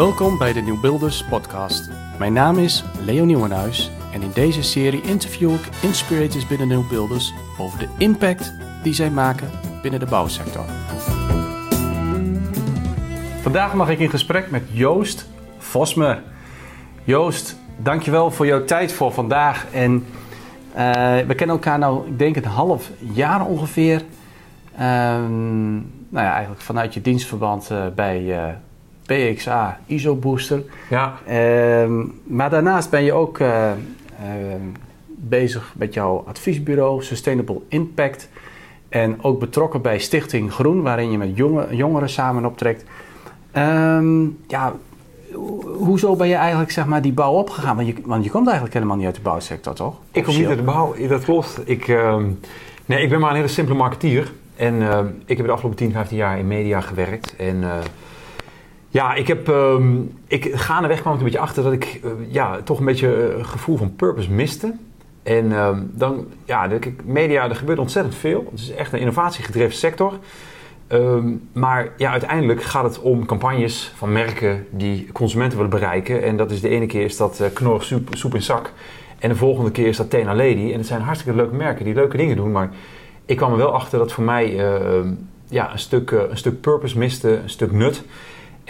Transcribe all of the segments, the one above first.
Welkom bij de Nieuwbuilders podcast. Mijn naam is Leo Nieuwenhuis en in deze serie interview ik inspirators binnen Nieuwbuilders over de impact die zij maken binnen de bouwsector. Vandaag mag ik in gesprek met Joost Vosmer. Joost, dankjewel voor jouw tijd voor vandaag. En eh, we kennen elkaar nou, ik denk een half jaar ongeveer. Ehm, nou ja, eigenlijk vanuit je dienstverband eh, bij eh, PXA ISO Booster. Ja. Ehm, maar daarnaast ben je ook eh, ehm, bezig met jouw adviesbureau Sustainable Impact. En ook betrokken bij Stichting Groen, waarin je met jonge, jongeren samen optrekt. Ehm, ja, ho- hoezo ben je eigenlijk zeg maar, die bouw opgegaan? Want je, want je komt eigenlijk helemaal niet uit de bouwsector, toch? Ik kom niet uit de bouw, dat klopt. Ik, nee, ik ben maar een hele simpele marketeer. En ik heb de afgelopen 10, 15 jaar in media gewerkt. En eh, ja, ik heb ehm, ik, gaandeweg kwam ik een beetje achter dat ik eh, ja, toch een beetje eh, een gevoel van purpose miste. En ehm, dan, ja, de, media, er gebeurt ontzettend veel. Het is echt een innovatiegedreven sector. Ehm, maar ja, uiteindelijk gaat het om campagnes van merken die consumenten willen bereiken. En dat is de ene keer is dat knorrig soep, soep in zak. En de volgende keer is dat Tena Lady. En het zijn hartstikke leuke merken die leuke dingen doen. Maar ik kwam er wel achter dat voor mij ja, een, stuk, een stuk purpose miste, een stuk nut.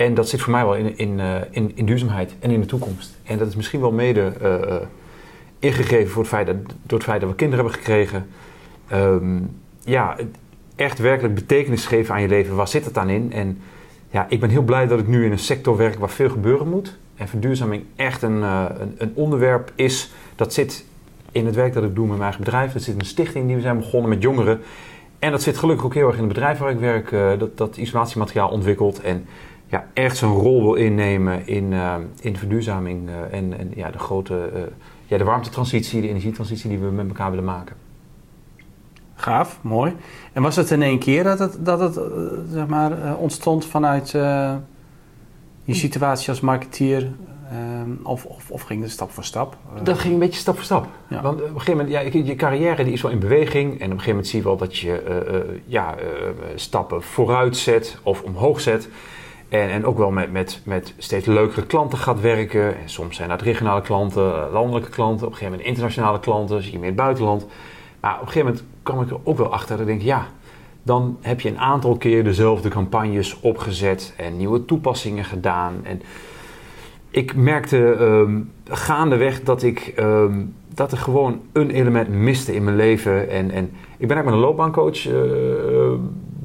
En dat zit voor mij wel in, in, eh, in, in duurzaamheid en in de toekomst. En dat is misschien wel mede eh, eh, ingegeven voor het feit dat, door het feit dat we kinderen hebben gekregen. Ehm, ja, echt werkelijk betekenis geven aan je leven. Waar zit het dan in? En ja, ik ben heel blij dat ik nu in een sector werk waar veel gebeuren moet. En verduurzaming echt een, een, een onderwerp is. Dat zit in het werk dat ik doe met mijn eigen bedrijf. Dat zit in een stichting die we zijn begonnen met jongeren. En dat zit gelukkig ook heel erg in het bedrijf waar ik werk. dat, dat isolatiemateriaal ontwikkelt. En ja, echt zijn rol wil innemen in, eh, in verduurzaming. eh, en en ja, de grote eh, ja, de warmtetransitie, de energietransitie die we met elkaar willen maken. Gaaf, mooi. En was het in één keer dat het, dat het zeg maar, ontstond vanuit je situatie als marketeer? of, of, of ging het stap voor stap? Dat ging een beetje stap voor stap. Ja. Want op een gegeven moment, ja, je- carrière die is wel in beweging. En op een gegeven moment zie je wel dat je ja, stappen vooruit zet of omhoog zet. En, en ook wel met, met, met steeds leukere klanten gaat werken. En soms zijn dat regionale klanten, eh, landelijke klanten. Op een gegeven moment internationale klanten, zie je meer het buitenland. Maar op een gegeven moment kwam ik er ook wel achter dat ik denk, ja, dan heb je een aantal keer dezelfde campagnes opgezet en nieuwe toepassingen gedaan. En ik merkte ehm, gaandeweg dat, ik, ehm, dat er gewoon een element miste in mijn leven. En, en ik ben eigenlijk met een loopbaancoach eh,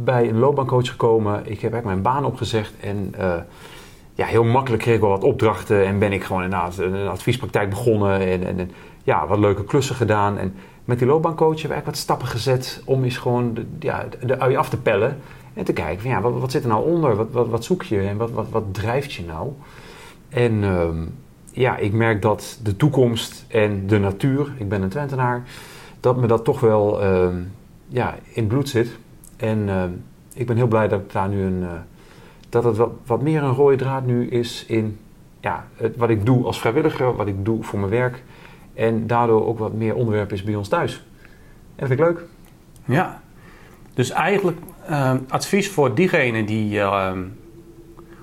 bij een loopbaancoach gekomen. Ik heb eigenlijk mijn baan opgezegd en eh, ja, heel makkelijk kreeg ik wel wat opdrachten. En ben ik gewoon inderdaad een adviespraktijk begonnen en, en, ja, wat leuke klussen gedaan. En met die loopbaancoach hebben we eigenlijk wat stappen gezet om eens gewoon ja, de ui af te pellen. En te kijken van ja, wat, zit er nou onder? Wat, wat, wat zoek je en wat, wat, wat drijft je nou? En ehm, ja, ik merk dat de toekomst en de natuur, ik ben een Twentenaar, dat me dat toch wel ehm, ja, in bloed zit. En ehm, ik ben heel blij dat ik daar nu een, eh, dat het wat, wat meer een rode draad nu is in ja, het, wat ik doe als vrijwilliger, wat ik doe voor mijn werk. En daardoor ook wat meer onderwerp is bij ons thuis. En dat vind ik leuk. Ja. Dus eigenlijk ehm, advies voor diegenen die ehm,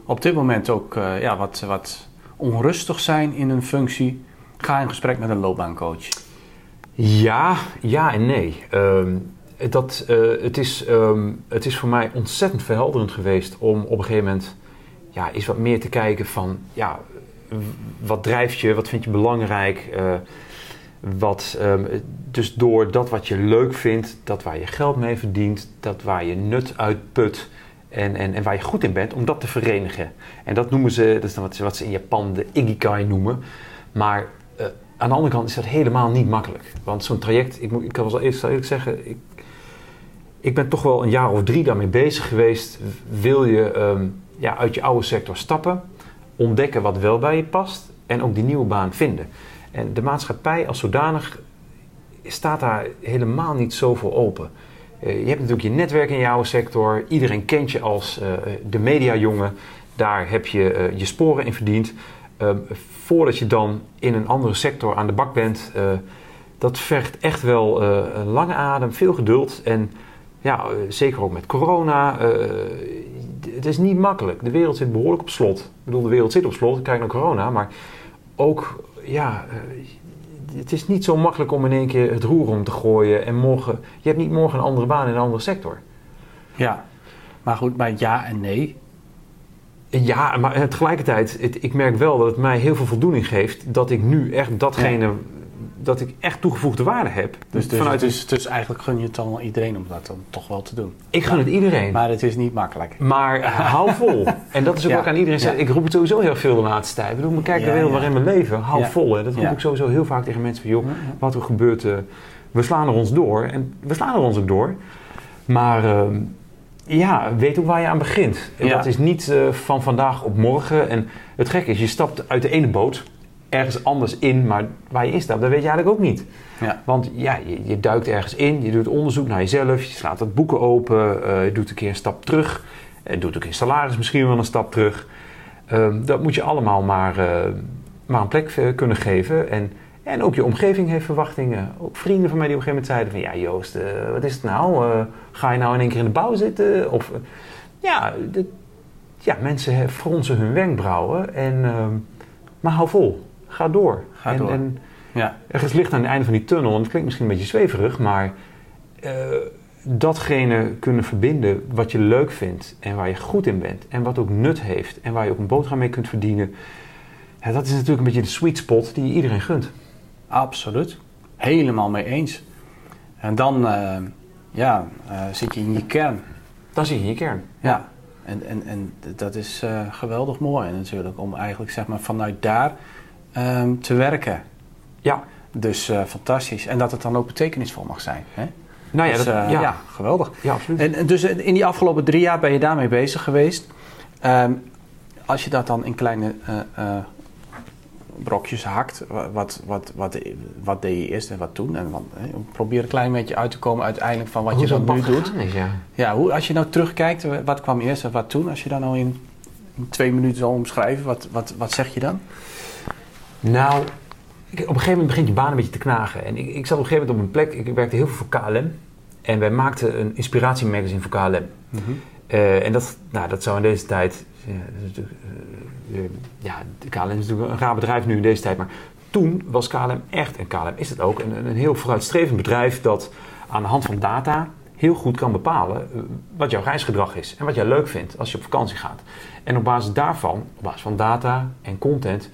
op dit moment ook eh, ja, wat, wat onrustig zijn in hun functie. Ga in gesprek met een loopbaancoach. Ja, ja en nee. Dat, eh, het, is, ehm, het is voor mij ontzettend verhelderend geweest om op een gegeven moment ja, eens wat meer te kijken van ja, wat drijft je, wat vind je belangrijk. eh, wat, ehm, dus door dat wat je leuk vindt, dat waar je geld mee verdient, dat waar je nut uit put en, en, en waar je goed in bent, om dat te verenigen. En dat noemen ze, dat is dan wat, ze- wat ze in Japan de ikigai noemen. Maar eh, aan de andere kant is dat helemaal niet makkelijk. Want zo'n traject, ik, moet, ik kan wel eerst eerlijk zeggen, ik, ik ben toch wel een jaar of drie daarmee bezig geweest. Wil je ehm, ja, uit je oude sector stappen, ontdekken wat wel bij je past en ook die nieuwe baan vinden. En de maatschappij als zodanig staat daar helemaal niet zo open. Eh, je hebt natuurlijk je netwerk in jouw sector. Iedereen kent je als eh, de mediajongen. Daar heb je eh, je sporen in verdiend. Ehm, voordat je dan in een andere sector aan de bak bent, dat vergt echt wel een lange adem, veel geduld. En ja, eh, zeker ook met corona. eh, het is niet makkelijk. De wereld zit behoorlijk op slot. Ik bedoel, de wereld zit op slot. Kijk naar corona. Maar ook, ja, eh, het is niet zo makkelijk om in één keer het roer om te gooien. En morgen, je hebt niet morgen een andere baan in een andere sector. Ja, maar goed, bij ja en nee. Ja, maar tegelijkertijd, het, ik merk wel dat het mij heel veel voldoening geeft dat ik nu echt datgene dat ik echt toegevoegde waarde heb. Dus, dus, vanuit dus, dus eigenlijk gun je het dan iedereen om dat dan toch wel te doen. Ik gun het iedereen. Maar het is niet makkelijk. Maar hou vol. En dat is ook ja. wat ik aan iedereen zeg. Ik roep het sowieso heel veel de laatste tijd. Ik bedoel, kijk naar de wereld waarin we leven. Hou vol. Hè. Dat roep ik sowieso heel vaak tegen mensen. Van, joh, wat er gebeurt, uh, we slaan er ons door. En we slaan er ons ook door. Maar... Uh, ja, weet ook waar je aan begint. En dat is niet uh, van vandaag op morgen. En het gekke is, je stapt uit de ene boot ergens anders in, maar waar je instapt, dat weet je eigenlijk ook niet. Ja. Want ja, je, je, duikt ergens in, je doet onderzoek naar jezelf, je slaat het boeken open, uh, je doet een keer een stap terug, je doet ook in salaris misschien wel een stap terug. Uh, dat moet je allemaal maar, uh, maar een plek eh, kunnen geven. En, en ook je omgeving heeft verwachtingen. Ook vrienden van mij die op een gegeven moment zeiden van... Ja Joost, wat is het nou? ga je nou in één keer in de bouw zitten? Of, ja, de, ja, mensen fronsen hun wenkbrauwen. En, ehm, maar hou vol ga door. Ga en, door. En ja. Er is licht aan het einde van die tunnel. En het klinkt misschien een beetje zweverig, maar uh, datgene kunnen verbinden wat je leuk vindt en waar je goed in bent en wat ook nut heeft en waar je ook een boterham mee kunt verdienen. Ja, dat is natuurlijk een beetje de sweet spot die je iedereen gunt. Absoluut. Helemaal mee eens. En dan uh, ja, uh, zit je in je kern. Dan zit je in je kern. Ja. En, en, en dat is geweldig mooi natuurlijk. Om eigenlijk zeg maar vanuit daar um, te werken. Ja. Dus uh, fantastisch. En dat het dan ook betekenisvol mag zijn. Hè? Nou ja, dus, dat, uh, ja. ja. geweldig. Ja, absoluut. En, en, dus in die afgelopen drie jaar ben je daarmee bezig geweest. Um, als je dat dan in kleine uh, brokjes hakt, wat, wat, wat, wat deed je eerst en wat toen? En probeer een klein beetje uit te komen uiteindelijk van wat hoe je dan nu doet. Is, ja. ja, hoe, als je nou terugkijkt, wat kwam eerst en wat toen? Als je dan nou in, in twee minuten zal omschrijven, wat, wat, wat zeg je dan? Nou, op een gegeven moment begint je baan een beetje te knagen. En ik, ik zat op een gegeven moment op een plek, ik werkte heel veel voor KLM. En wij maakten een inspiratiemagazine voor KLM. Mm -hmm. uh, en dat, nou, dat zou in deze tijd... Ja, uh, uh, ja, KLM is natuurlijk een raar bedrijf nu in deze tijd. Maar toen was KLM echt, en KLM is het ook, een, een heel vooruitstrevend bedrijf... dat aan de hand van data heel goed kan bepalen wat jouw reisgedrag is. En wat jij leuk vindt als je op vakantie gaat. En op basis daarvan, op basis van data en content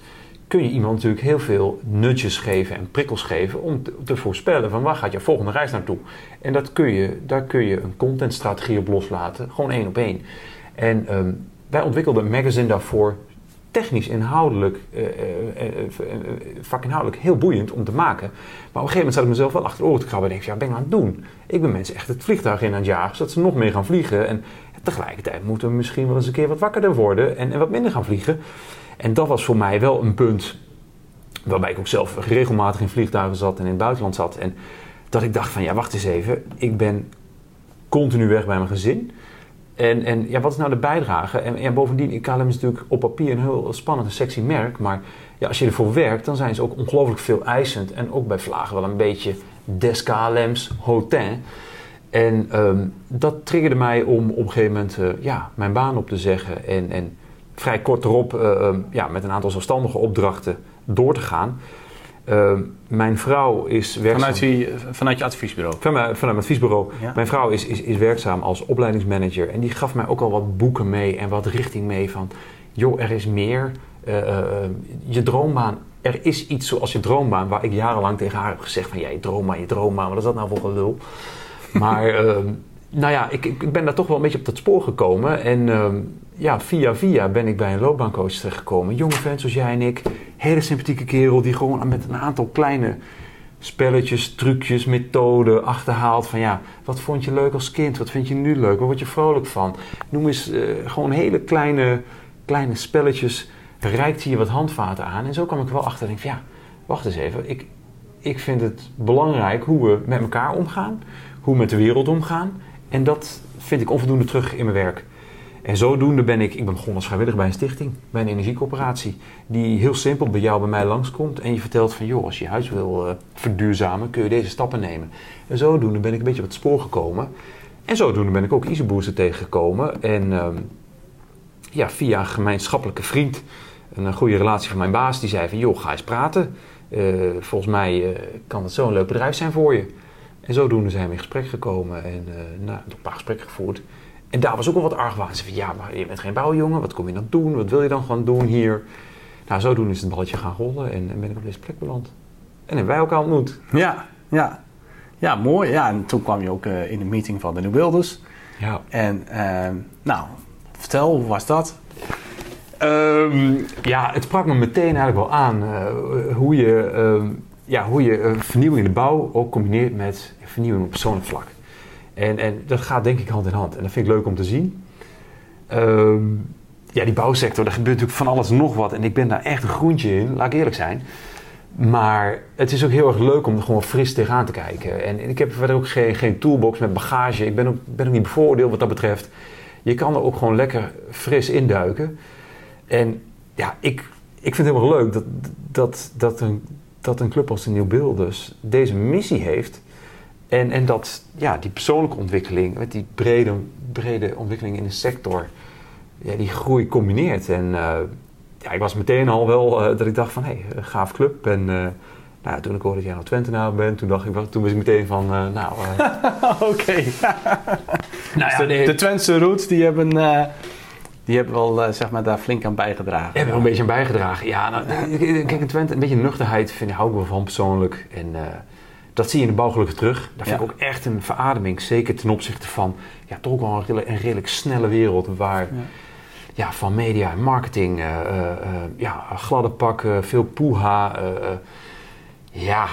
kun je iemand natuurlijk heel veel nudges geven en prikkels geven om te, voorspellen van waar gaat je volgende reis naartoe. En dat kun je, daar kun je een contentstrategie op loslaten, gewoon één op één. En um, wij ontwikkelden een magazine daarvoor, technisch, inhoudelijk, uh, uh, uh, vakinhoudelijk heel boeiend om te maken. Maar op een gegeven moment zat ik mezelf wel achter oren te krabben en denk ja, ben ik aan het doen? Ik ben mensen echt het vliegtuig in aan het jagen, zodat ze nog meer gaan vliegen. En tegelijkertijd moeten we misschien wel eens een keer wat wakkerder worden en, en wat minder gaan vliegen. En dat was voor mij wel een punt waarbij ik ook zelf regelmatig in vliegtuigen zat en in het buitenland zat. En dat ik dacht van ja, wacht eens even, ik ben continu weg bij mijn gezin. En, en ja, wat is nou de bijdrage? En, en bovendien, KLM is natuurlijk op papier een heel spannend en sexy merk. Maar ja, als je ervoor werkt, dan zijn ze ook ongelooflijk veel eisend. En ook bij vlagen wel een beetje des KLM's. En um, dat triggerde mij om op een gegeven moment uh, ja, mijn baan op te zeggen. En, en vrij kort erop uh, ja, met een aantal zelfstandige opdrachten door te gaan. Uh, mijn vrouw is werkzaam... Vanuit, wie, vanuit je adviesbureau? Van vanuit mijn adviesbureau. Ja. Mijn vrouw is, is, is werkzaam als opleidingsmanager. En die gaf mij ook al wat boeken mee en wat richting mee van... joh, er is meer. Uh, je droombaan, er is iets zoals je droombaan... waar ik jarenlang tegen haar heb gezegd van... ja, je droombaan, je droombaan, wat is dat nou voor gelul? Maar ehm, nou ja, ik, ik ben daar toch wel een beetje op dat spoor gekomen. En ehm, ja, via via ben ik bij een loopbaancoach terechtgekomen. Jonge vent zoals jij en ik. Hele sympathieke kerel die gewoon met een aantal kleine spelletjes, trucjes, methoden achterhaalt. Van ja, wat vond je leuk als kind? Wat vind je nu leuk? Waar word je vrolijk van? Noem eens uh, gewoon hele kleine, kleine spelletjes. Reikt je wat handvaten aan. En zo kwam ik wel achter en denk van ja, wacht eens even. Ik, ik vind het belangrijk hoe we met elkaar omgaan. Hoe we met de wereld omgaan. En dat vind ik onvoldoende terug in mijn werk. En zodoende ben ik, ik ben begonnen als vrijwilliger bij een stichting, bij een energiecoöperatie, die heel simpel bij jou, bij mij langskomt en je vertelt van, joh, als je huis wil uh, verduurzamen, kun je deze stappen nemen. En zodoende ben ik een beetje op het spoor gekomen. En zodoende ben ik ook EasyBooster tegengekomen. En um, ja, via een gemeenschappelijke vriend, een, goede relatie van mijn baas, die zei van joh, ga eens praten. volgens mij kan het zo'n leuk bedrijf zijn voor je. En zodoende zijn we in gesprek gekomen en nou, een paar gesprekken gevoerd. En daar was ook wel wat argwaan. Ze van ja, maar je bent geen bouwjongen, wat kom je dan doen? Wat wil je dan gewoon doen hier? Nou, zodoende is het balletje gaan rollen en, en ben ik op deze plek beland. En hebben wij elkaar ontmoet. Ja, ja. Ja, mooi. Ja, en toen kwam je ook uh, in de meeting van de New Builders. Ja. En uh, nou, vertel, hoe was dat? Um, ja, het sprak me meteen eigenlijk wel aan uh, hoe je, uh, ja, hoe je vernieuwing in de bouw ook combineert met vernieuwing op persoonlijk vlak. En, en dat gaat denk ik hand in hand. En dat vind ik leuk om te zien. Um, ja, die bouwsector, daar gebeurt natuurlijk van alles nog wat. En ik ben daar echt een groentje in, laat ik eerlijk zijn. Maar het is ook heel erg leuk om er gewoon fris tegenaan te kijken. En ik heb verder ook geen, geen toolbox met bagage. Ik ben ook, ben ook niet bevoordeeld wat dat betreft. Je kan er ook gewoon lekker fris induiken. En ja, ik, ik vind het heel leuk dat, dat, dat, een, dat een club als de Nieuw Beeld dus deze missie heeft. En, en dat ja, die persoonlijke ontwikkeling, met die brede, brede ontwikkeling in de sector, ja, die groei combineert. En uh, ja, ik was meteen al wel uh, dat ik dacht van, hé, hey, gaaf club. En uh, nou, toen ik hoorde dat jij nou nou bent, toen dacht ik, toen was ik meteen van, nou... Oké. nou, ja, dus de, de Twentse roots, die hebben... die hebben wel zeg maar, daar flink aan bijgedragen. Hebben er een beetje aan bijgedragen. Ja, nou, kijk, in Twente, een beetje nuchterheid vind, hou ik wel van persoonlijk. En dat zie je in de bouw gelukkig terug. Dat vind ik ook echt een verademing. Zeker ten opzichte van ja, toch ook wel een, redelijk, een redelijk snelle wereld waar... Ja ja, van media en marketing, uh, uh, ja, gladde pakken, veel poeha. ja,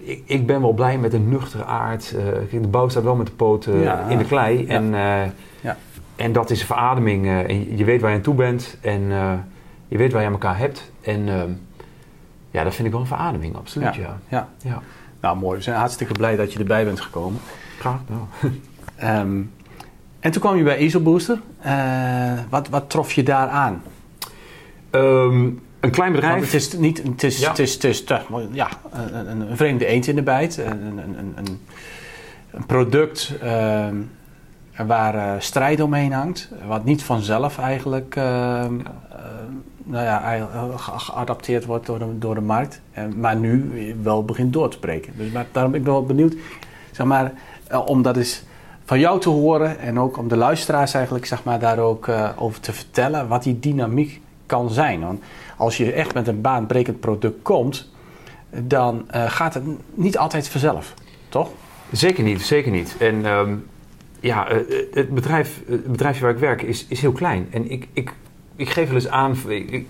ik, ik, ben wel blij met een nuchtere aard. de bouw staat wel met de poten in de klei. En, ja. En dat is een verademing. en je weet waar je aan toe bent en je weet waar je aan elkaar hebt. En ja, dat vind ik wel een verademing, absoluut. Ja. Ja. Ja. Nou, mooi. We zijn hartstikke blij dat je erbij bent gekomen. Graag. Nou. En toen kwam je bij Easel Booster. Uh, wat, wat trof je daar aan? Um, een klein bedrijf. Want het is niet, het is, ja. het is, het is, ja, een, een, vreemde eend in de bijt. Een, een, een, een product waar uh, strijd omheen hangt. Wat niet vanzelf eigenlijk uh, ja. nou ja, geadapteerd wordt door de, door de markt. maar nu wel begint door te breken. Dus maar, daarom ben ik wel benieuwd. Zeg maar, omdat is van jou te horen en ook om de luisteraars eigenlijk zeg maar, daar ook over te vertellen wat die dynamiek kan zijn. Want als je echt met een baanbrekend product komt, dan gaat het niet altijd vanzelf, toch? Zeker niet, zeker niet. En um, ja, uh, het, bedrijf, het bedrijfje waar ik werk is, is heel klein. En ik, ik, ik geef wel eens aan,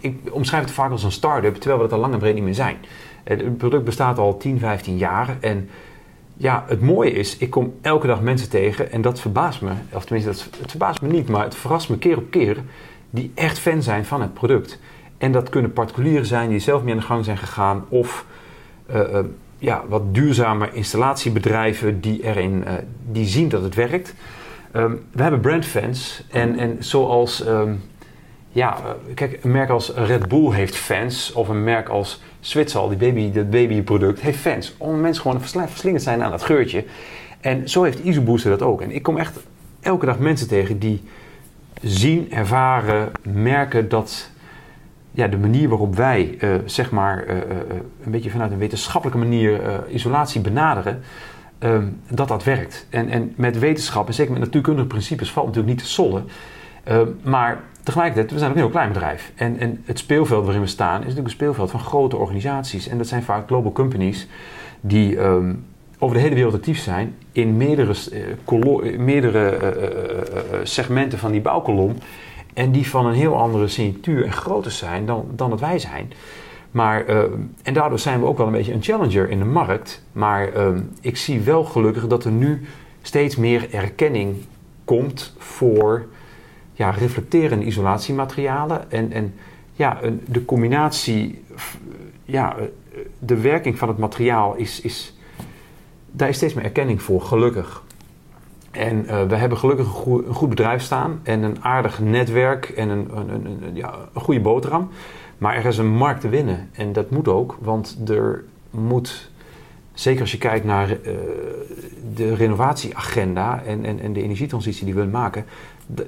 ik, omschrijf het vaak als een start-up, terwijl we het al lang breed niet meer zijn. Het product bestaat al 10, 15 jaar en ja, het mooie is, ik kom elke dag mensen tegen en dat verbaast me. Of tenminste, dat, het verbaast me niet, maar het verrast me keer op keer. Die echt fan zijn van het product. En dat kunnen particulieren zijn die zelf mee aan de gang zijn gegaan. Of ja, wat duurzame installatiebedrijven die, erin, uh, die zien dat het werkt. Um, we hebben brandfans. En, en zoals um, ja, kijk, een merk als Red Bull heeft fans. Of een merk als Zwitsal, die baby, dat babyproduct, heeft fans. Om mensen gewoon verslingerd zijn aan dat geurtje. En zo heeft Easy Booster dat ook. En ik kom echt elke dag mensen tegen die zien, ervaren, merken dat ja, de manier waarop wij, uh, zeg maar, uh, uh, een beetje vanuit een wetenschappelijke manier isolatie benaderen, ehm, dat dat werkt. En, en met wetenschap, en zeker met natuurkundige principes, valt natuurlijk niet te sollen. Ehm, maar Tegelijkertijd, we zijn ook een heel klein bedrijf. En, en het speelveld waarin we staan is natuurlijk een speelveld van grote organisaties. En dat zijn vaak global companies die um, over de hele wereld actief zijn in meerdere, meerdere segmenten van die bouwkolom. En die van een heel andere signatuur en grootte zijn dan, dan dat wij zijn. Maar, en daardoor zijn we ook wel een beetje een challenger in de markt. Maar um, ik zie wel gelukkig dat er nu steeds meer erkenning komt voor ja, reflecterende isolatiematerialen. En, en ja, de combinatie, ja, de werking van het materiaal is, is. Daar is steeds meer erkenning voor, gelukkig. En uh, we hebben gelukkig een goed, bedrijf staan en een aardig netwerk en een, een, een, ja, een goede boterham. Maar er is een markt te winnen en dat moet ook, want er moet zeker als je kijkt naar uh, de renovatieagenda en, en, en de energietransitie die we willen maken,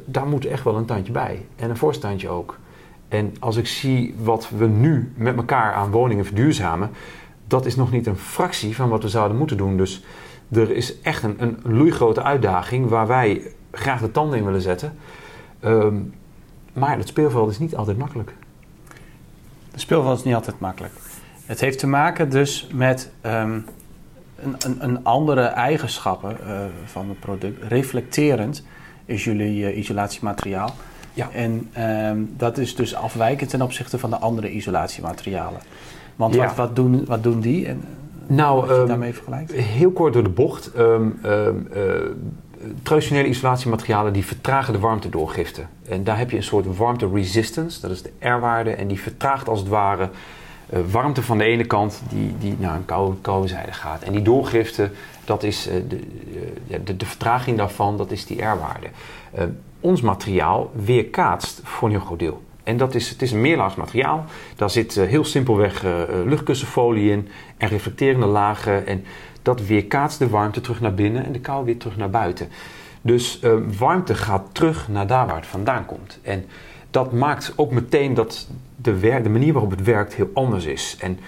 daar moet echt wel een tandje bij. En een voorstandje ook. En als ik zie wat we nu met elkaar aan woningen verduurzamen, dat is nog niet een fractie van wat we zouden moeten doen. Dus er is echt een, een loeigrote uitdaging waar wij graag de tanden in willen zetten. Um, maar het speelveld is niet altijd makkelijk. Het speelveld is niet altijd makkelijk. Het heeft te maken dus met um, een, een, een, andere eigenschappen uh, van het product. Reflecterend is jullie uh, isolatiemateriaal. Ja. En um, dat is dus afwijkend ten opzichte van de andere isolatiematerialen. Want ja. wat, wat, doen, wat doen die? En, nou, um, daarmee vergelijkt? Heel kort door de bocht. Um, uh, traditionele isolatiematerialen die vertragen de warmtedoorgifte. En daar heb je een soort warmte resistance, dat is de R-waarde, en die vertraagt als het ware uh, warmte van de ene kant die, die naar een koude, koude zijde gaat. En die doorgifte, dat is uh, de, uh, de, de, vertraging daarvan, dat is die R-waarde. ons materiaal weerkaatst voor een heel groot deel. En dat is, het is een meerlaags materiaal. Daar zit heel simpelweg luchtkussenfolie in en reflecterende lagen. En dat weerkaatst de warmte terug naar binnen en de kou weer terug naar buiten. Dus warmte gaat terug naar daar waar het vandaan komt. En dat maakt ook meteen dat de, de manier waarop het werkt heel anders is. En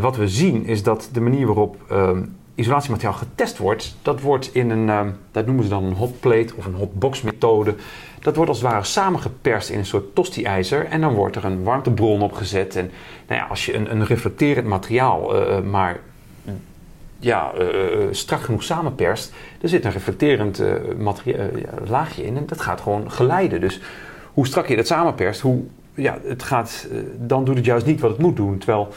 wat we zien is dat de manier waarop uh, isolatiemateriaal getest wordt, dat wordt in een, ehm, dat noemen ze dan een hotplate of een hotbox methode. Dat wordt als het ware samengeperst in een soort tosti-ijzer en dan wordt er een warmtebron opgezet. En nou ja, als je een, een reflecterend materiaal uh, maar ja, uh, strak genoeg samenperst, er zit een reflecterend laagje in en dat gaat gewoon geleiden. Dus hoe strak je dat samenperst, hoe, ja, het gaat, dan doet het juist niet wat het moet doen. Terwijl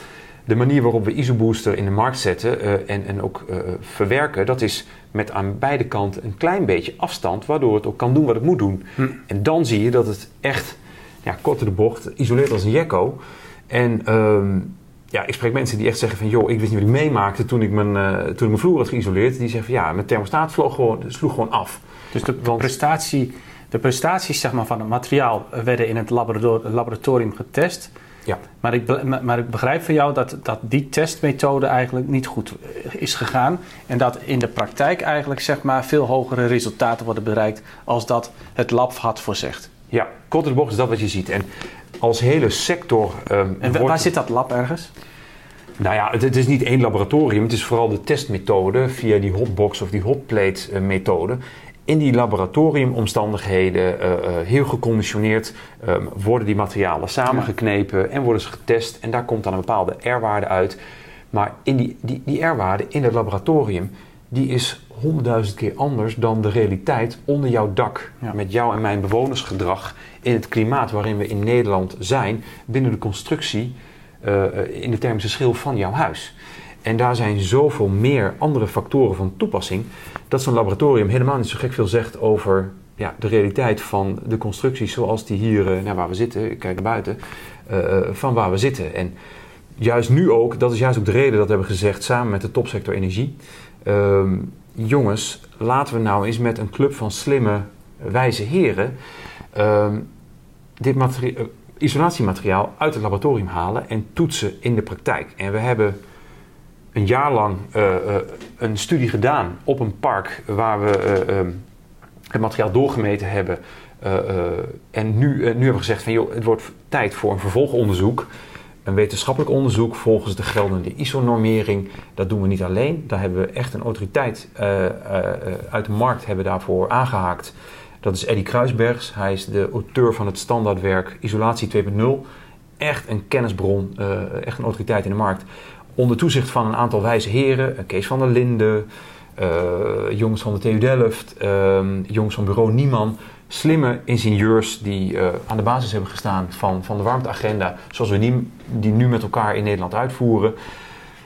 de manier waarop we ISOBooster in de markt zetten en, en ook verwerken, dat is met aan beide kanten een klein beetje afstand, waardoor het ook kan doen wat het moet doen. Hm. En dan zie je dat het echt, ja, korte de bocht, isoleert als een jekko. En ehm, ja, ik spreek mensen die echt zeggen van... joh, ik wist niet wat ik meemaakte toen ik mijn, uh, toen ik mijn vloer had geïsoleerd. Die zeggen van ja, mijn thermostaat vloog gewoon, sloeg gewoon af. Dus de, prestatie, de prestaties zeg maar, van het materiaal werden in het laboratorium getest... Ja. Maar, ik, maar ik begrijp van jou dat, dat die testmethode eigenlijk niet goed is gegaan. En dat in de praktijk eigenlijk zeg maar, veel hogere resultaten worden bereikt als dat het lab had voorzegd. Ja, kort de bocht is dat wat je ziet. En als hele sector. Um, en waar zit dat lab ergens? Nou ja, het, het, is niet één laboratorium. Het is vooral de testmethode via die hotbox of die hotplate uh, methode. In die laboratoriumomstandigheden, uh, uh, heel geconditioneerd, um, worden die materialen samengeknepen en worden ze getest. En daar komt dan een bepaalde R-waarde uit. Maar in die, die, die R-waarde in het laboratorium, die is honderdduizend keer anders dan de realiteit onder jouw dak. Met jou en mijn bewonersgedrag in het klimaat waarin we in Nederland zijn, binnen de constructie, uh, in de thermische schil van jouw huis. En daar zijn zoveel meer andere factoren van toepassing, dat zo'n laboratorium helemaal niet zo gek veel zegt over ja, de realiteit van de constructies zoals die hier, uh, nou, waar we zitten, ik kijk naar buiten, van waar we zitten. En juist nu ook, dat is juist ook de reden dat we hebben gezegd, samen met de topsector energie, ehm, jongens, laten we nou eens met een club van slimme, wijze heren ehm, dit isolatiemateriaal uit het laboratorium halen en toetsen in de praktijk. En we hebben een jaar lang uh, uh, een studie gedaan op een park waar we ehm, het materiaal doorgemeten hebben. en nu, nu hebben we gezegd van joh, het wordt tijd voor een vervolgonderzoek een wetenschappelijk onderzoek volgens de geldende ISO-normering. Dat doen we niet alleen. Daar hebben we echt een autoriteit uit de markt hebben daarvoor aangehaakt. Dat is Eddie Kruisbergs. Hij is de auteur van het standaardwerk Isolatie 2.0. Echt een kennisbron, echt een autoriteit in de markt. Onder toezicht van een aantal wijze heren. Kees van der Linden, jongens van de TU Delft, ehm, jongens van bureau Nieman slimme ingenieurs die uh, aan de basis hebben gestaan van, van de warmteagenda, zoals we die, die nu met elkaar in Nederland uitvoeren.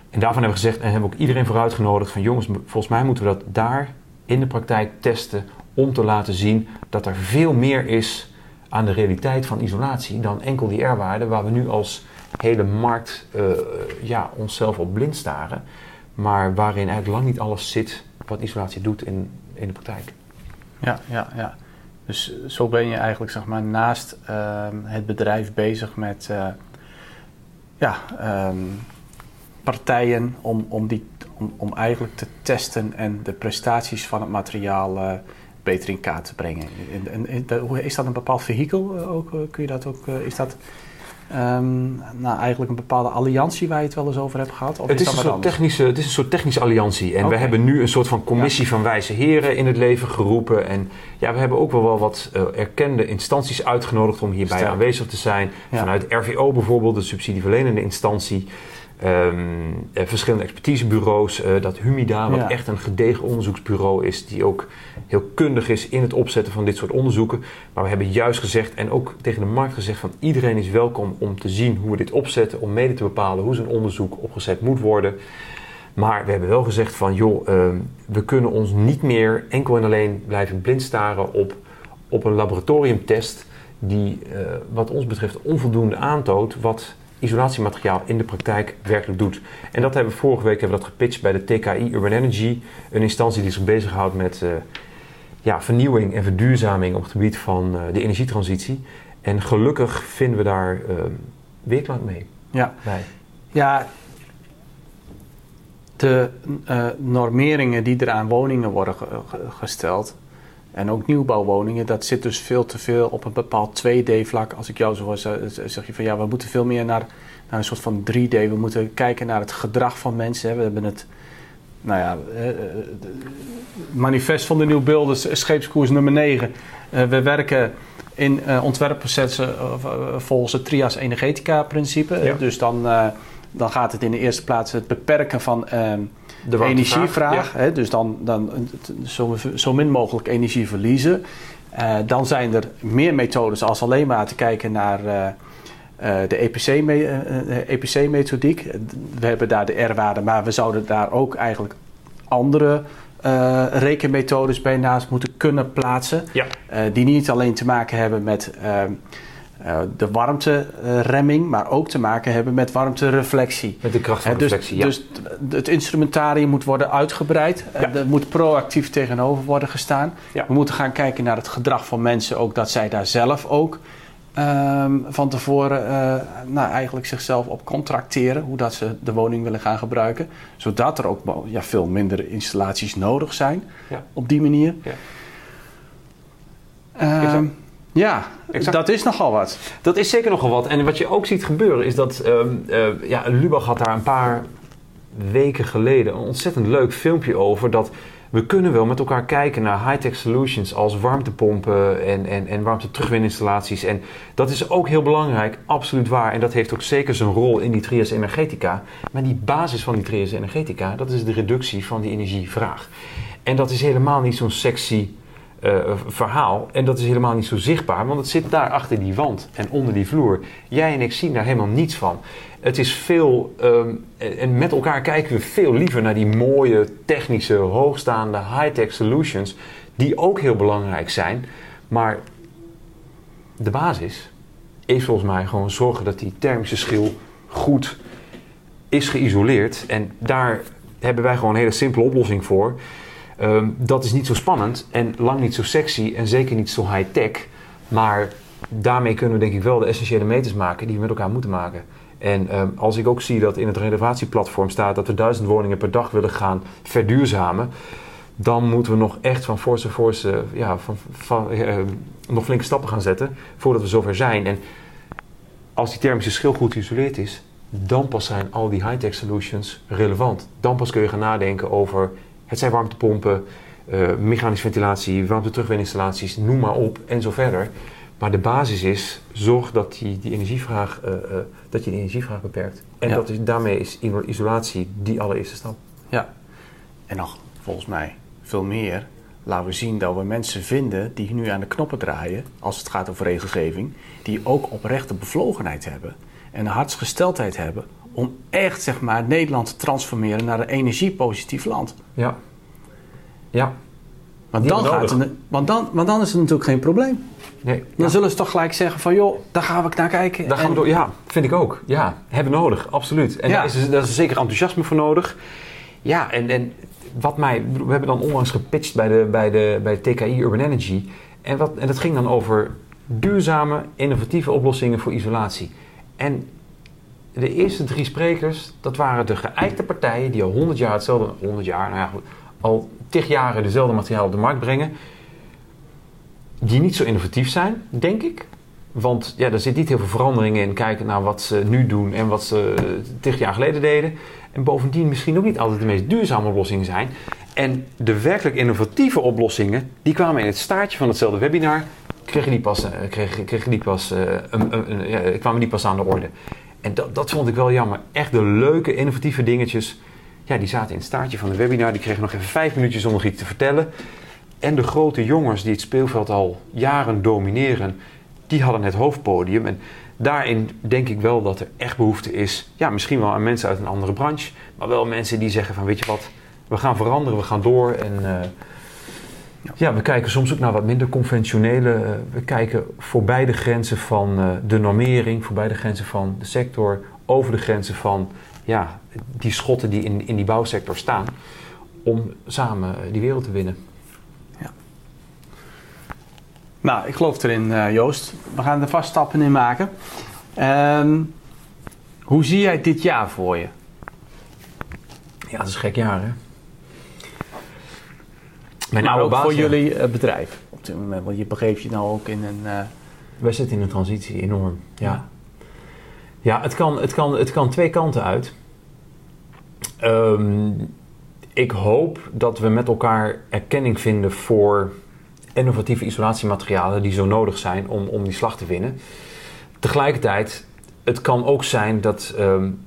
En daarvan hebben we gezegd en hebben ook iedereen voor uitgenodigd van jongens, volgens mij moeten we dat daar in de praktijk testen om te laten zien dat er veel meer is aan de realiteit van isolatie dan enkel die R-waarde waar we nu als hele markt uh, ja, onszelf op blind staren, maar waarin eigenlijk lang niet alles zit wat isolatie doet in, in de praktijk. Ja, ja, ja. Dus zo ben je eigenlijk zeg maar, naast ehm, het bedrijf bezig met uh, ja, um, partijen om, om, die, om, eigenlijk te testen en de prestaties van het materiaal uh, beter in kaart te brengen. En, en, is dat een bepaald vehikel ook? Kun je dat ook, is dat Um, nou, eigenlijk een bepaalde alliantie waar je het wel eens over hebt gehad? Of het, is, een soort technische, het is een soort technische alliantie. En we hebben nu een soort van commissie van wijze heren in het leven geroepen. En ja, we hebben ook wel, wel wat uh, erkende instanties uitgenodigd om hierbij aanwezig te zijn. Vanuit RVO bijvoorbeeld, de subsidieverlenende instantie. Um, verschillende expertisebureaus. Uh, dat Humida, wat echt een gedegen onderzoeksbureau is, die ook heel kundig is in het opzetten van dit soort onderzoeken. Maar we hebben juist gezegd, en ook tegen de markt gezegd, van iedereen is welkom om te zien hoe we dit opzetten, om mede te bepalen hoe zo'n onderzoek opgezet moet worden. Maar we hebben wel gezegd van, joh, uh, we kunnen ons niet meer enkel en alleen blijven blind staren op, op een laboratoriumtest die, uh, wat ons betreft, onvoldoende aantoont wat isolatiemateriaal in de praktijk werkelijk doet. En dat hebben we vorige week hebben we dat gepitcht bij de TKI Urban Energy, een instantie die zich bezighoudt met uh, ja, vernieuwing en verduurzaming op het gebied van uh, de energietransitie. En gelukkig vinden we daar uh, weerklank mee. Ja. Bij. ja, de normeringen die er aan woningen worden gesteld, en ook nieuwbouwwoningen, dat zit dus veel te veel op een bepaald 2D-vlak. Als ik jou zo hoor, zeg je van ja, we moeten veel meer naar, naar een soort van 3D. We moeten kijken naar het gedrag van mensen. We hebben het, nou ja, eh, eh, manifest van de nieuwbeelden, scheepskoers nummer 9. Eh, we werken in ontwerpprocessen volgens het Trias Energetica-principe. Dus dan, dan gaat het in de eerste plaats het beperken van ehm, de energievraag. Hè, dus dan, dan zo, zo, min mogelijk energie verliezen. Uh, dan zijn er meer methodes als alleen maar te kijken naar uh, uh, de EPC-methodiek. EPC we hebben daar de R-waarde, maar we zouden daar ook eigenlijk andere rekenmethodes bij naast moeten kunnen plaatsen. Ja. die niet alleen te maken hebben met uh, de warmteremming, maar ook te maken hebben met warmtereflectie. Met de kracht van dus, reflectie, ja. Dus het instrumentarium moet worden uitgebreid. Ja. Er moet proactief tegenover worden gestaan. Ja. We moeten gaan kijken naar het gedrag van mensen, ook dat zij daar zelf ook um, van tevoren uh, nou, eigenlijk zichzelf op contracteren, hoe dat ze de woning willen gaan gebruiken. Zodat er ook ja, veel minder installaties nodig zijn op die manier. Um, ja, exact. dat is nogal wat. Dat is zeker nogal wat. En wat je ook ziet gebeuren is dat... Uh, ja, Lubach had daar een paar weken geleden een ontzettend leuk filmpje over... dat we kunnen wel met elkaar kijken naar high-tech solutions als warmtepompen en, en, en warmte-terugwininstallaties. En dat is ook heel belangrijk, absoluut waar. En dat heeft ook zeker zijn rol in die trias energetica. Maar die basis van die trias energetica, dat is de reductie van die energievraag. En dat is helemaal niet zo'n sexy uh, verhaal. En dat is helemaal niet zo zichtbaar, want het zit daar achter die wand en onder die vloer. Jij en ik zien daar helemaal niets van. Het is veel, um, en met elkaar kijken we veel liever naar die mooie, technische, hoogstaande, high-tech solutions, die ook heel belangrijk zijn. Maar de basis is volgens mij gewoon zorgen dat die thermische schil goed is geïsoleerd. En daar hebben wij gewoon een hele simpele oplossing voor. Ehm, dat is niet zo spannend en lang niet zo sexy en zeker niet zo high-tech. Maar daarmee kunnen we denk ik wel de essentiële meters maken die we met elkaar moeten maken. En ehm, als ik ook zie dat in het renovatieplatform staat dat we duizend woningen per dag willen gaan verduurzamen, dan moeten we nog echt van forse, forse, ja, van, van ehm, nog flinke stappen gaan zetten voordat we zover zijn. En als die thermische schil goed geïsoleerd is, dan pas zijn al die high-tech solutions relevant. Dan pas kun je gaan nadenken over het zijn warmtepompen, uh, mechanische ventilatie, warmte-terugwininstallaties, noem maar op en zo verder. Maar de basis is, zorg dat, die, die energievraag, uh, uh, dat je de energievraag beperkt. En dat is, daarmee is isolatie die allereerste stap. Ja, en nog volgens mij veel meer. Laten we zien dat we mensen vinden die nu aan de knoppen draaien, als het gaat over regelgeving, die ook oprechte bevlogenheid hebben en een hartsgesteldheid hebben om echt zeg maar, Nederland te transformeren naar een energiepositief land. Ja. Ja. Want dan, gaat het, want, dan, want dan is het natuurlijk geen probleem. Nee, dan zullen ze toch gelijk zeggen van joh, daar gaan we naar kijken. Daar gaan we door, ja, vind ik ook. Ja, hebben nodig, absoluut. En daar, is, daar is zeker enthousiasme voor nodig. Ja, en, en wat mij, we hebben dan onlangs gepitcht bij de, bij de, bij de TKI Urban Energy. En, wat, en dat ging dan over duurzame, innovatieve oplossingen voor isolatie. En de eerste drie sprekers, dat waren de geëikte partijen die al 100 jaar hetzelfde, 100 jaar, nou ja, al tig jaren dezelfde materiaal op de markt brengen. Die niet zo innovatief zijn, denk ik. Want ja, er zit niet heel veel verandering in. Kijken naar wat ze nu doen en wat ze tig jaar geleden deden. En bovendien misschien ook niet altijd de meest duurzame oplossingen zijn. En de werkelijk innovatieve oplossingen, die kwamen in het staartje van hetzelfde webinar. Kregen die pas, eh, kregen, kregen die pas, ja, kwamen die pas aan de orde. En dat, dat vond ik wel jammer. Echt de leuke, innovatieve dingetjes. Ja, die zaten in het staartje van de webinar. Die kregen nog even vijf minuutjes om nog iets te vertellen. En de grote jongens die het speelveld al jaren domineren, die hadden het hoofdpodium. En daarin denk ik wel dat er echt behoefte is. Ja, misschien wel aan mensen uit een andere branche. Maar wel mensen die zeggen van weet je wat, we gaan veranderen, we gaan door. En uh, ja, we kijken soms ook naar wat minder conventionele. Uh, we kijken voorbij de grenzen van uh, de normering, voorbij de grenzen van de sector, over de grenzen van ja, die schotten die in, in die bouwsector staan. Om samen die wereld te winnen. Ja. Nou, ik geloof erin, Joost. We gaan er vast stappen in maken. Um, hoe zie jij dit jaar voor je? Ja, dat is een gek jaar, hè? Mijn maar ook voor jullie uh, bedrijf op dit moment. Want je begeeft je nou ook in een... Uh... Wij zitten in een transitie, enorm. Ja, ja. ja het, kan, het, kan, het kan twee kanten uit. Um, ik hoop dat we met elkaar erkenning vinden voor innovatieve isolatiematerialen die zo nodig zijn om, om die slag te winnen. Tegelijkertijd, het kan ook zijn dat, um,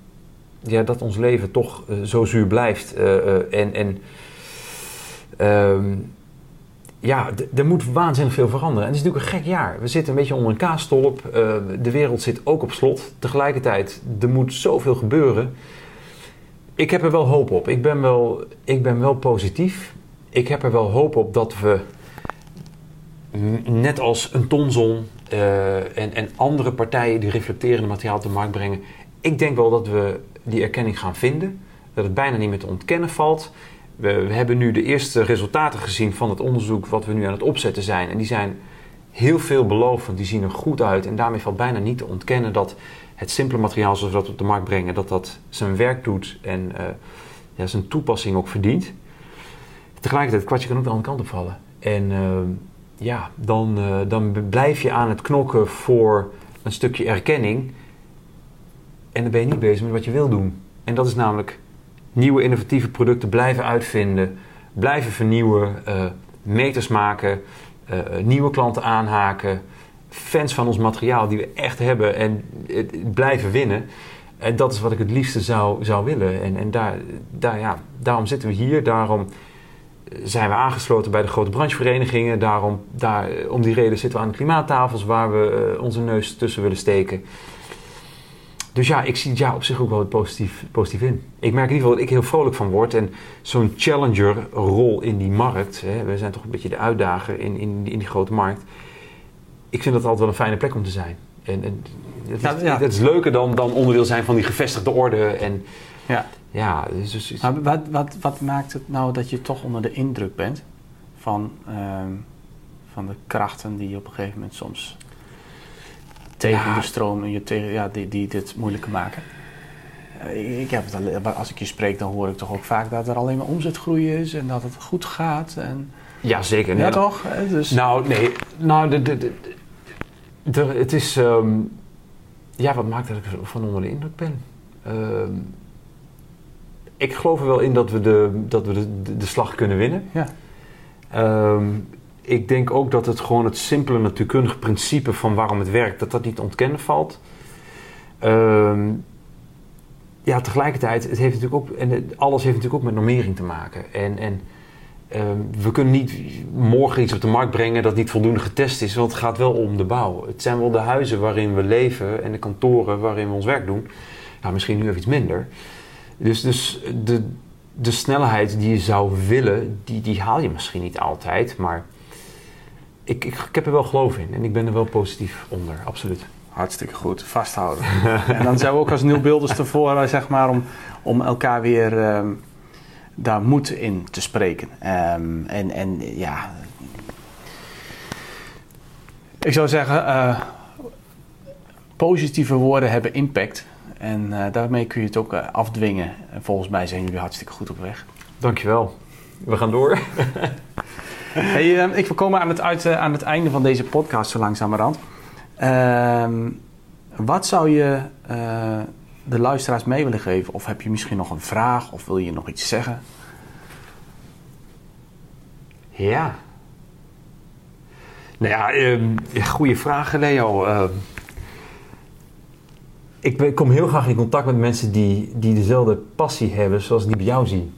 ja, dat ons leven toch uh, zo zuur blijft. Uh, en, en Um, ja, er moet waanzinnig veel veranderen. En het is natuurlijk een gek jaar. We zitten een beetje onder een kaastolp. Uh, de wereld zit ook op slot. Tegelijkertijd, er moet zoveel gebeuren. Ik heb er wel hoop op. Ik ben wel, ik ben wel positief. Ik heb er wel hoop op dat we, net als een Tonzon uh, en, en andere partijen die reflecterende materiaal te markt brengen, ik denk wel dat we die erkenning gaan vinden. Dat het bijna niet meer te ontkennen valt. We, hebben nu de eerste resultaten gezien van het onderzoek wat we nu aan het opzetten zijn. En die zijn heel veelbelovend, die zien er goed uit. En daarmee valt bijna niet te ontkennen dat het simpele materiaal zoals we dat op de markt brengen, dat dat zijn werk doet en uh, ja, zijn toepassing ook verdient. Tegelijkertijd, het kwartje kan ook de andere kant op vallen. En uh, ja, dan, uh, dan blijf je aan het knokken voor een stukje erkenning. En dan ben je niet bezig met wat je wil doen. En dat is namelijk nieuwe innovatieve producten blijven uitvinden, blijven vernieuwen, uh, meters maken, uh, nieuwe klanten aanhaken, fans van ons materiaal die we echt hebben en uh, blijven winnen. En dat is wat ik het liefste zou, zou willen. En, en daar, daar, ja, daarom zitten we hier, daarom zijn we aangesloten bij de grote brancheverenigingen. Daarom, daar, om die reden zitten we aan de klimaattafels waar we onze neus tussen willen steken. Dus ja, ik zie het jaar op zich ook wel positief, positief in. Ik merk in ieder geval dat ik heel vrolijk van word. En zo'n challenger-rol in die markt, hè, we zijn toch een beetje de uitdager in, in, in die grote markt. Ik vind dat altijd wel een fijne plek om te zijn. En, en dat, is, ja, ja. dat is leuker dan, dan onderdeel zijn van die gevestigde orde. En, ja. Ja, dus, dus, maar wat, wat, wat maakt het nou dat je toch onder de indruk bent van, uh, van de krachten die je op een gegeven moment soms tegen ja. de stroom en je tegen, ja, die, die dit moeilijker maken. Eh, ik heb het, als ik je spreek, dan hoor ik toch ook vaak dat er alleen maar omzetgroei is en dat het goed gaat. En, ja, zeker. Ja, toch? Dus... Nou, nee. Nou, de, de, de, de het is... Um, ja, wat maakt dat ik van onder de indruk ben? Uh, ik geloof er wel in dat we de, dat we de, de slag kunnen winnen. Ja. Um, ik denk ook dat het gewoon het simpele natuurkundige principe van waarom het werkt, dat dat niet ontkennen valt. Um, ja, tegelijkertijd, het heeft natuurlijk ook, en alles heeft natuurlijk ook met normering te maken. En, en um, we kunnen niet morgen iets op de markt brengen dat niet voldoende getest is, want het gaat wel om de bouw. Het zijn wel de huizen waarin we leven en de kantoren waarin we ons werk doen. Nou, misschien nu even iets minder. Dus, dus de, de snelheid die je zou willen, die, die haal je misschien niet altijd, maar ik, ik, ik, heb er wel geloof in en ik ben er wel positief onder, absoluut. Hartstikke goed, vasthouden. en dan zijn we ook als nieuwbeelders tevoren, zeg maar, om, om elkaar weer um, daar moed in te spreken. Um, en, en ja, ik zou zeggen, uh, positieve woorden hebben impact. En daarmee kun je het ook afdwingen. En volgens mij zijn jullie hartstikke goed op weg. Dankjewel. We gaan door. hey, ik wil komen aan het, uit, aan het einde van deze podcast zo langzamerhand. Ehm, wat zou je de luisteraars mee willen geven? Of heb je misschien nog een vraag of wil je nog iets zeggen? Ja. Nou ja, um, goede vragen, Leo. Uh, ik kom heel graag in contact met mensen die, die dezelfde passie hebben zoals die bij jou zien.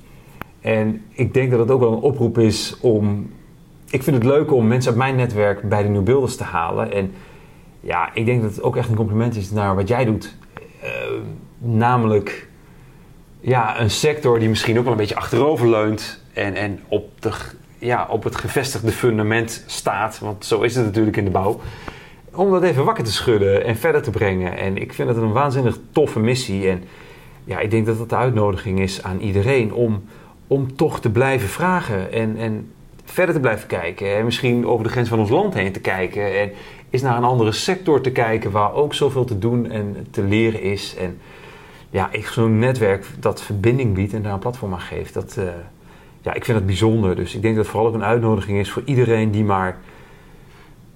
En ik denk dat het ook wel een oproep is om. Ik vind het leuk om mensen uit mijn netwerk bij de New Builders te halen. En ja, ik denk dat het ook echt een compliment is naar wat jij doet. Uh, namelijk ja, een sector die misschien ook wel een beetje achterover leunt en, en op, de, ja, op het gevestigde fundament staat. Want zo is het natuurlijk in de bouw. Om dat even wakker te schudden en verder te brengen. En ik vind het een waanzinnig toffe missie. En ja, ik denk dat dat de uitnodiging is aan iedereen om, om toch te blijven vragen. En, en verder te blijven kijken. En misschien over de grens van ons land heen te kijken. En is naar een andere sector te kijken waar ook zoveel te doen en te leren is. En ja, zo'n netwerk dat verbinding biedt en daar een platform aan geeft, dat, uh, ja, ik vind dat bijzonder. Dus ik denk dat het vooral ook een uitnodiging is voor iedereen die maar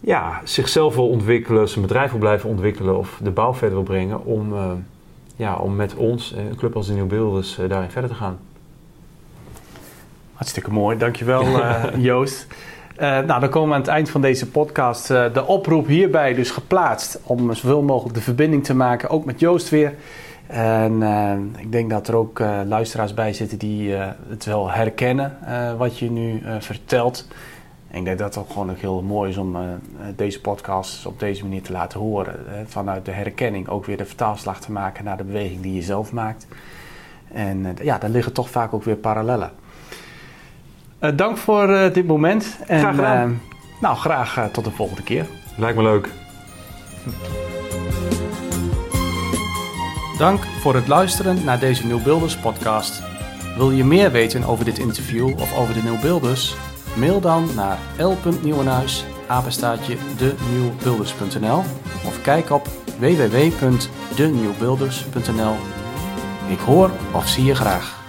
ja, zichzelf wil ontwikkelen, zijn bedrijf wil blijven ontwikkelen of de bouw verder wil brengen, om, uh, ja, om met ons, een club als de Nieuw Beelders, daarin verder te gaan. Hartstikke mooi, dankjewel Joost. nou, dan komen we aan het eind van deze podcast. de oproep hierbij dus geplaatst om zoveel mogelijk de verbinding te maken, ook met Joost weer. En uh, ik denk dat er ook uh, luisteraars bij zitten die uh, het wel herkennen wat je nu vertelt. En ik denk dat het ook gewoon ook heel mooi is om deze podcast op deze manier te laten horen. vanuit de herkenning ook weer de vertaalslag te maken naar de beweging die je zelf maakt. En ja, daar liggen toch vaak ook weer parallellen. Dank voor dit moment. En, graag gedaan. nou, graag tot de volgende keer. Lijkt me leuk. Dank voor het luisteren naar deze Nieuw Builders podcast. Wil je meer weten over dit interview of over de Nieuw Builders? Mail dan naar l.nieuwenhuis, apenstaatje denieuwbuilders.nl of kijk op www.denieuwbuilders.nl. Ik hoor of zie je graag.